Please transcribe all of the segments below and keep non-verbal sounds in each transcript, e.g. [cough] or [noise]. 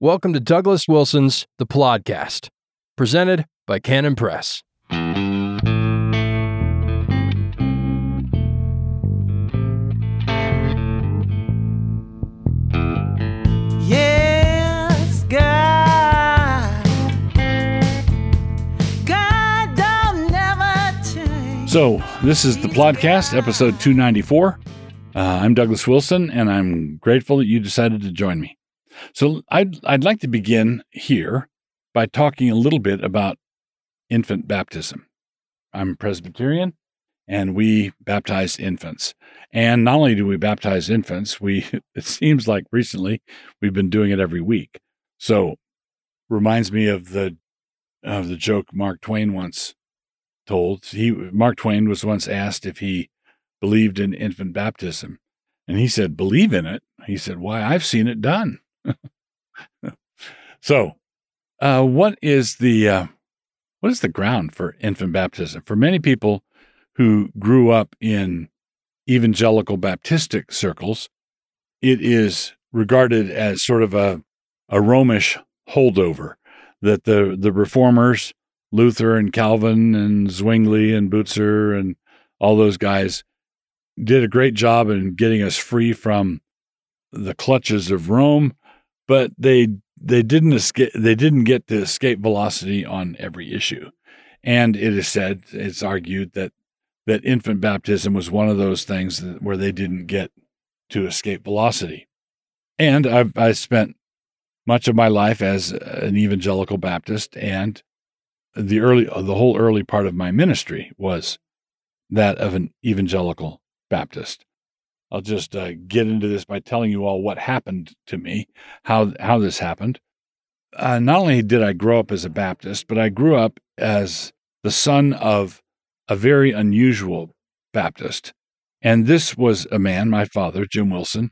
Welcome to Douglas Wilson's The Plodcast, presented by Canon Press. Yes, God. God don't never change. So, this is the plodcast, episode 294. Uh, I'm Douglas Wilson, and I'm grateful that you decided to join me. So, I'd, I'd like to begin here by talking a little bit about infant baptism. I'm a Presbyterian, and we baptize infants. And not only do we baptize infants, we [laughs] it seems like recently we've been doing it every week. So, reminds me of the of the joke Mark Twain once told. He Mark Twain was once asked if he believed in infant baptism, and he said, "Believe in it." He said, "Why, I've seen it done." So, uh, what is the uh, what is the ground for infant baptism? For many people who grew up in evangelical Baptistic circles, it is regarded as sort of a a Romish holdover that the the reformers Luther and Calvin and Zwingli and Butzer and all those guys did a great job in getting us free from the clutches of Rome, but they they didn't escape they didn't get to escape velocity on every issue. And it is said, it's argued that that infant baptism was one of those things that, where they didn't get to escape velocity. And I've I spent much of my life as an evangelical Baptist and the early the whole early part of my ministry was that of an evangelical Baptist. I'll just uh, get into this by telling you all what happened to me, how how this happened. Uh, not only did I grow up as a Baptist, but I grew up as the son of a very unusual Baptist. And this was a man, my father, Jim Wilson,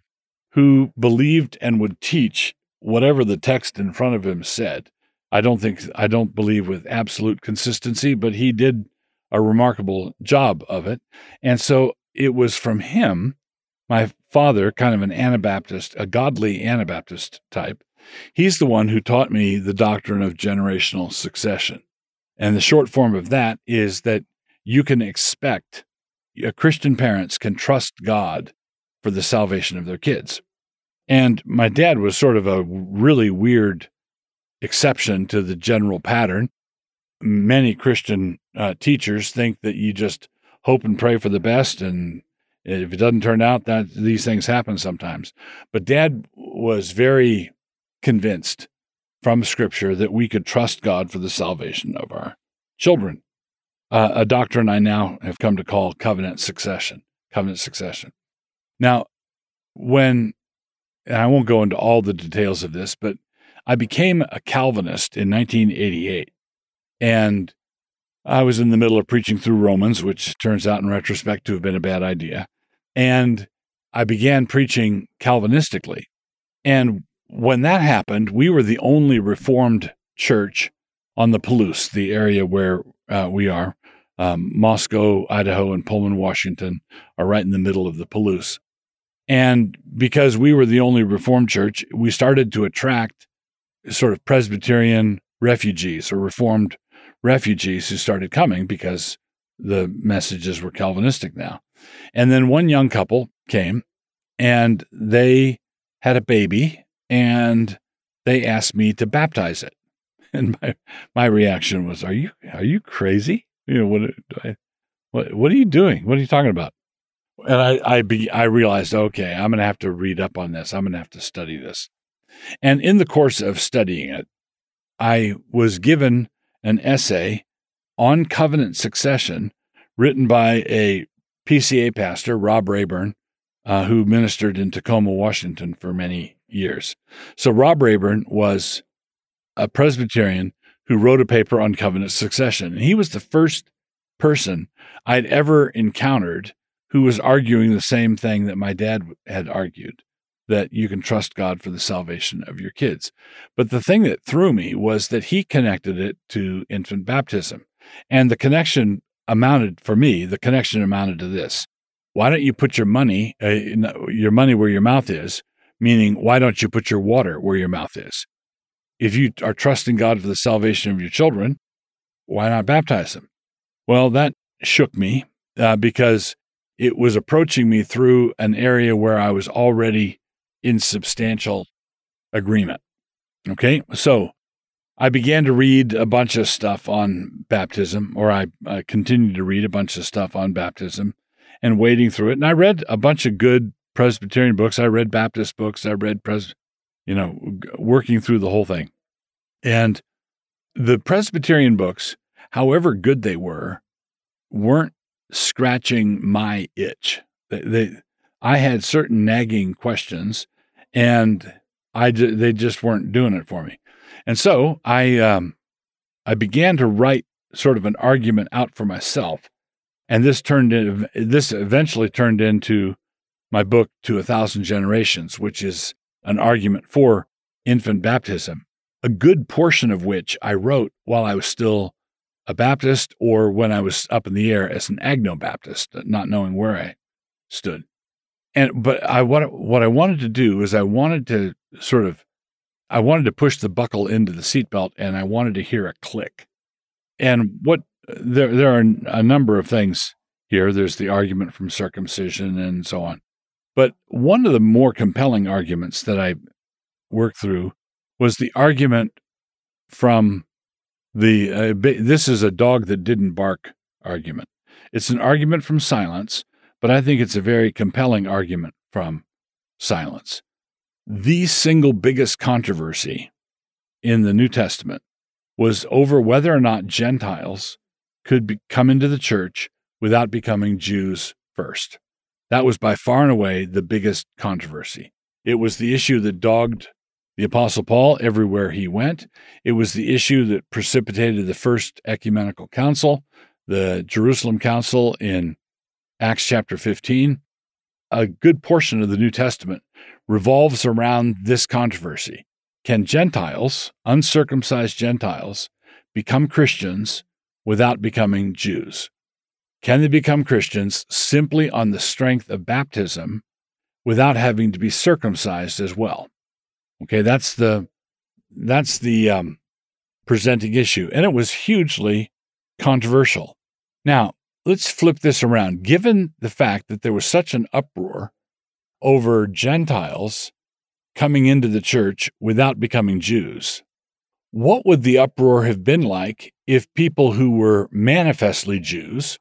who believed and would teach whatever the text in front of him said. I don't think I don't believe with absolute consistency, but he did a remarkable job of it. And so it was from him, my father, kind of an Anabaptist, a godly Anabaptist type. He's the one who taught me the doctrine of generational succession. And the short form of that is that you can expect Christian parents can trust God for the salvation of their kids. And my dad was sort of a really weird exception to the general pattern. Many Christian uh, teachers think that you just hope and pray for the best, and if it doesn't turn out, that these things happen sometimes. But Dad was very convinced from Scripture that we could trust God for the salvation of our children. Uh, a doctrine I now have come to call covenant succession. Covenant succession. Now, when and I won't go into all the details of this, but I became a Calvinist in 1988. And I was in the middle of preaching through Romans, which turns out in retrospect to have been a bad idea. And I began preaching Calvinistically. And when that happened, we were the only Reformed church on the Palouse, the area where uh, we are. Um, Moscow, Idaho, and Pullman, Washington are right in the middle of the Palouse. And because we were the only Reformed church, we started to attract sort of Presbyterian refugees or Reformed refugees who started coming because the messages were Calvinistic now. And then one young couple came and they had a baby and they asked me to baptize it. [laughs] And my, my reaction was, Are you are you crazy? You know, what I, what what are you doing? What are you talking about? And I I be I realized, okay, I'm gonna have to read up on this. I'm gonna have to study this. And in the course of studying it, I was given an essay on covenant succession written by a PCA pastor, Rob Rayburn, uh, who ministered in Tacoma, Washington for many years. So, Rob Rayburn was a Presbyterian who wrote a paper on covenant succession. And he was the first person I'd ever encountered who was arguing the same thing that my dad had argued that you can trust God for the salvation of your kids. But the thing that threw me was that he connected it to infant baptism. And the connection amounted, for me, the connection amounted to this. Why don't you put your money, uh, your money where your mouth is? Meaning, why don't you put your water where your mouth is? if you are trusting God for the salvation of your children, why not baptize them? Well, that shook me uh, because it was approaching me through an area where I was already in substantial agreement. Okay, so I began to read a bunch of stuff on baptism, or I uh, continued to read a bunch of stuff on baptism and wading through it. And I read a bunch of good Presbyterian books. I read Baptist books. I read Pres, you know, working through the whole thing. And the Presbyterian books, however good they were, weren't scratching my itch. They, they I had certain nagging questions, and I they just weren't doing it for me. And so I um, I began to write sort of an argument out for myself, and this turned in, this eventually turned into my book to a thousand generations, which is an argument for infant baptism, a good portion of which I wrote while I was still a Baptist or when I was up in the air as an Agno Baptist, not knowing where I stood. And but I what what I wanted to do is I wanted to sort of I wanted to push the buckle into the seatbelt and I wanted to hear a click. And what there there are a number of things here. There's the argument from circumcision and so on. But one of the more compelling arguments that I worked through was the argument from the uh, this is a dog that didn't bark argument. It's an argument from silence, but I think it's a very compelling argument from silence. The single biggest controversy in the New Testament was over whether or not Gentiles could be, come into the church without becoming Jews first. That was by far and away the biggest controversy. It was the issue that dogged the Apostle Paul everywhere he went. It was the issue that precipitated the first ecumenical council, the Jerusalem Council in Acts chapter 15. A good portion of the New Testament revolves around this controversy. Can Gentiles, uncircumcised Gentiles, become Christians without becoming Jews? Can they become Christians simply on the strength of baptism without having to be circumcised as well? Okay, that's the that's the um, presenting issue, and it was hugely controversial. Now, let's flip this around. Given the fact that there was such an uproar over Gentiles coming into the church without becoming Jews, what would the uproar have been like if people who were manifestly Jews,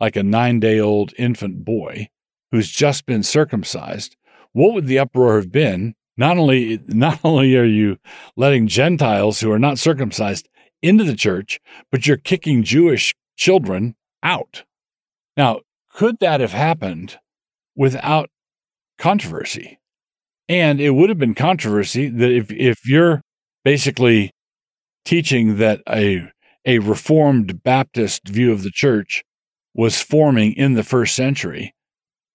like a nine day old infant boy who's just been circumcised, what would the uproar have been not only not only are you letting Gentiles who are not circumcised into the church, but you're kicking Jewish children out. Now, could that have happened without controversy? And it would have been controversy that if, if you're basically teaching that a, a reformed Baptist view of the church was forming in the first century,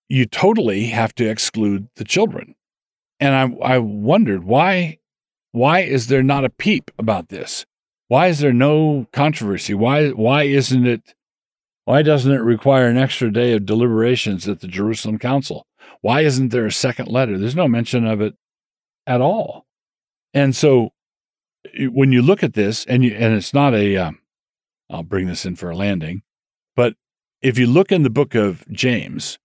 you totally have to exclude the children. And I, I wondered why, why is there not a peep about this? Why is there no controversy? Why, why isn't it, why doesn't it require an extra day of deliberations at the Jerusalem Council? Why isn't there a second letter? There's no mention of it at all. And so when you look at this, and you, and it's not a, um, bring this in for a landing, but if you look in the book of James,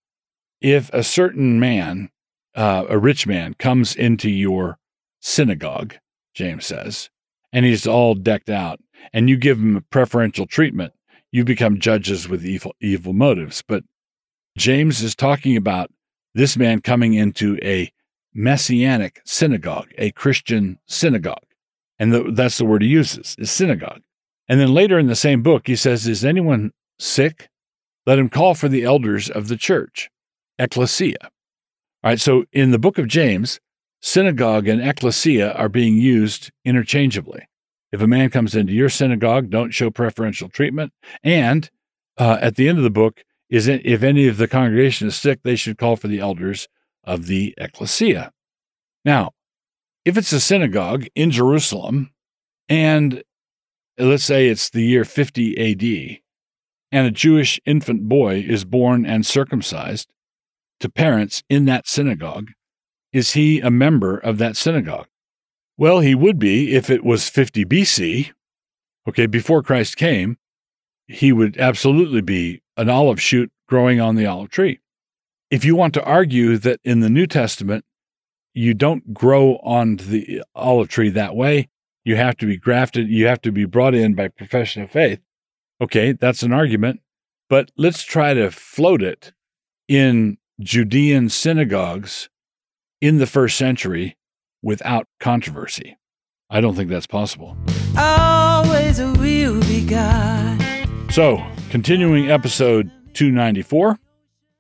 if a certain man uh, a rich man comes into your synagogue, James says, and he's all decked out, and you give him a preferential treatment, you become judges with evil, evil motives. But James is talking about this man coming into a messianic synagogue, a Christian synagogue. And the, that's the word he uses, is synagogue. And then later in the same book, he says, Is anyone sick? Let him call for the elders of the church, ecclesia. All right, so in the book of James, synagogue and ecclesia are being used interchangeably. If a man comes into your synagogue, don't show preferential treatment. And uh, at the end of the book, is it, if any of the congregation is sick, they should call for the elders of the ecclesia. Now, if it's a synagogue in Jerusalem, and let's say it's the year 50 AD, and a Jewish infant boy is born and circumcised, to parents in that synagogue, is he a member of that synagogue? Well, he would be if it was 50 BC. Okay, before Christ came, he would absolutely be an olive shoot growing on the olive tree. If you want to argue that in the New Testament, you don't grow on the olive tree that way, you have to be grafted, you have to be brought in by profession of faith. Okay, that's an argument, but let's try to float it in Judean synagogues in the first century without controversy. I don't think that's possible. Always will be God. So, continuing episode 294,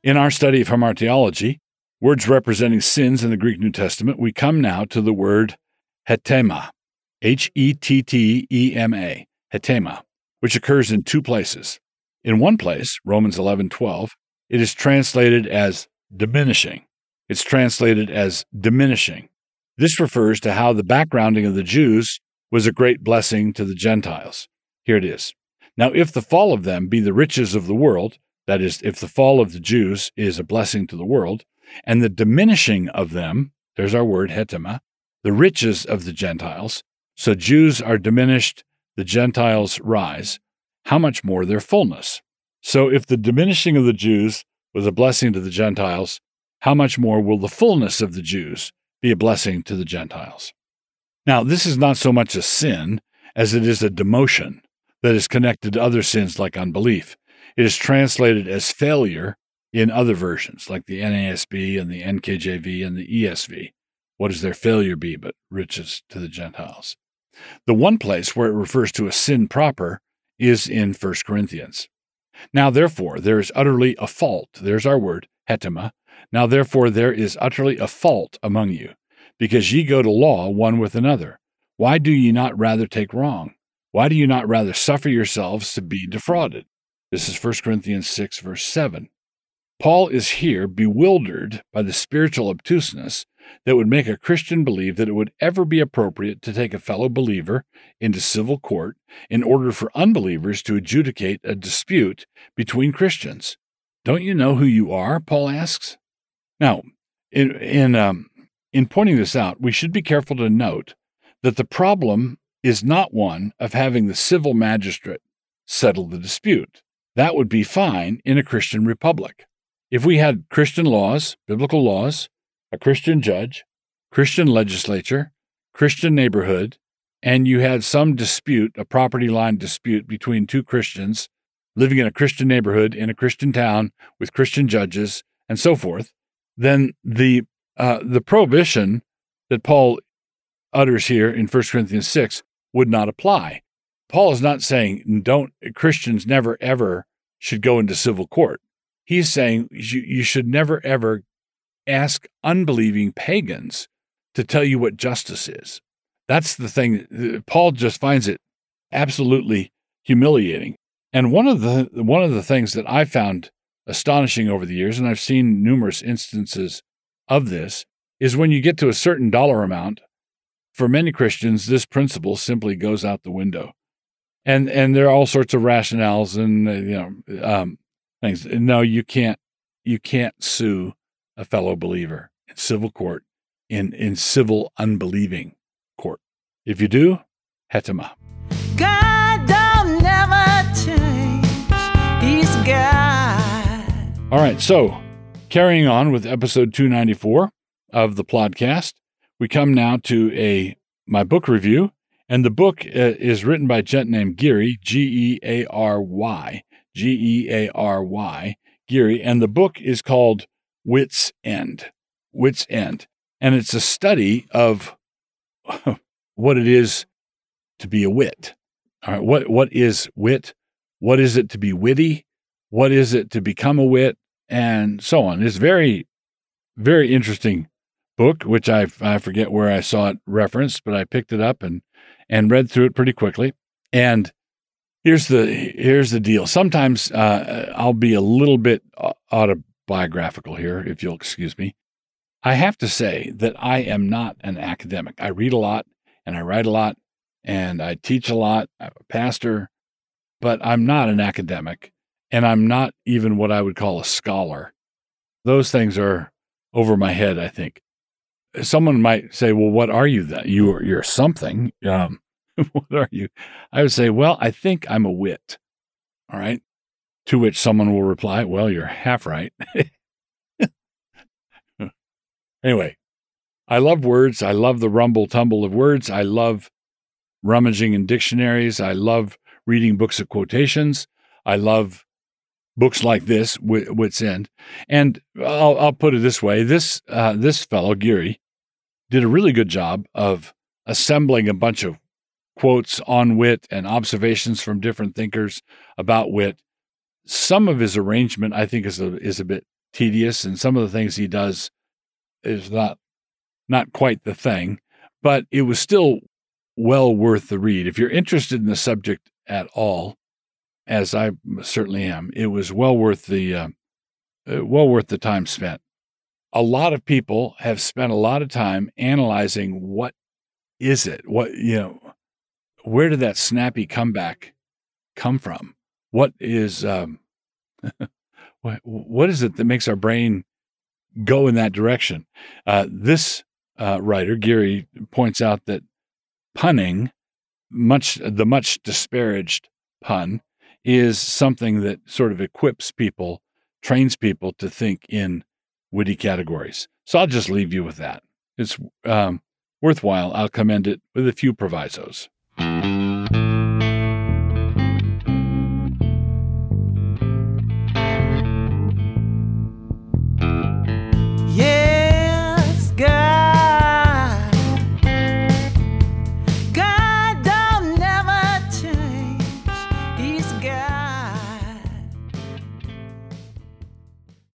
in our study of hamartiology, words representing sins in the Greek New Testament, we come now to the word hetema, H E T T E M A, hetema, which occurs in two places. In one place, Romans 11 12, it is translated as diminishing. It's translated as diminishing. This refers to how the backgrounding of the Jews was a great blessing to the Gentiles. Here it is. Now, if the fall of them be the riches of the world, that is, if the fall of the Jews is a blessing to the world, and the diminishing of them, there's our word, hetema, the riches of the Gentiles, so Jews are diminished, the Gentiles rise, how much more their fullness? So if the diminishing of the Jews was a blessing to the Gentiles, how much more will the fullness of the Jews be a blessing to the Gentiles? Now, this is not so much a sin as it is a demotion that is connected to other sins like unbelief. It is translated as failure in other versions, like the NASB and the NKJV and the ESV. What does their failure be but riches to the Gentiles? The one place where it refers to a sin proper is in 1 Corinthians. Now, therefore, there is utterly a fault. There's our word, hetema. Now, therefore, there is utterly a fault among you, because ye go to law one with another. Why do ye not rather take wrong? Why do you not rather suffer yourselves to be defrauded? This is 1 Corinthians 6, verse 7. Paul is here bewildered by the spiritual obtuseness that would make a Christian believe that it would ever be appropriate to take a fellow believer into civil court in order for unbelievers to adjudicate a dispute between Christians. Don't you know who you are? Paul asks. Now, in, in, um, in pointing this out, we should be careful to note that the problem is not one of having the civil magistrate settle the dispute. That would be fine in a Christian republic. If we had Christian laws, biblical laws, a Christian judge, Christian legislature, Christian neighborhood, and you had some dispute, a property line dispute between two Christians living in a Christian neighborhood in a Christian town with Christian judges and so forth, then the uh, the prohibition that Paul utters here in 1 Corinthians 6 would not apply. Paul is not saying don't Christians never ever should go into civil court. He's saying you, you should never ever ask unbelieving pagans to tell you what justice is. That's the thing. Paul just finds it absolutely humiliating. And one of the one of the things that I found astonishing over the years, and I've seen numerous instances of this, is when you get to a certain dollar amount, for many Christians, this principle simply goes out the window. And and there are all sorts of rationales and uh, you know um, things. No, you can't you can't sue a fellow believer in civil court, in, in civil unbelieving court. If you do, hetema. God All right, so carrying on with episode 294 of the plodcast, we come now to a my book review, and the book uh, is written by a gent named Geary, G E A R Y, G E A R Y, Geary, and the book is called Wit's End. Wit's End. And it's a study of [laughs] what it is to be a wit. All right, what what is wit? What is it to be witty? What is it to become a wit? And so on. It's very, very interesting book, which I I forget where I saw it referenced, but I picked it up and and read through it pretty quickly. And here's the here's the deal. Sometimes uh, I'll be a little bit autobiographical here, if you'll excuse me. I have to say that I am not an academic. I read a lot and I write a lot and I teach a lot. I'm a pastor, but I'm not an academic and I'm not even what I would call a scholar. Those things are over my head, I think. someone might say, "Well, what are you then? You are you're something. Um, [laughs] what are you?" I would say, "Well, I think I'm a wit." All right. To which someone will reply, "Well, you're half right." [laughs] anyway, I love words. I love the rumble tumble of words. I love rummaging in dictionaries. I love reading books of quotations. I love books like this, Wits End. And I'll, I'll put it this way: this uh, this fellow Geary did a really good job of assembling a bunch of quotes on wit and observations from different thinkers about wit. Some of his arrangement, I think, is a, is a bit tedious, and some of the things he does is not not quite the thing, but it was still well worth the read. If you're interested in the subject at all, as I certainly am, it was well worth the uh, uh, well worth the time spent. A lot of people have spent a lot of time analyzing what is it? What you know, where did that snappy comeback come from? What is um, [laughs] what, what is it that makes our brain go in that direction? Uh, this uh, writer Geary points out that punning, much the much disparaged pun, is something that sort of equips people, trains people to think in witty categories. So I'll just leave you with that. It's um, worthwhile. I'll commend it with a few provisos.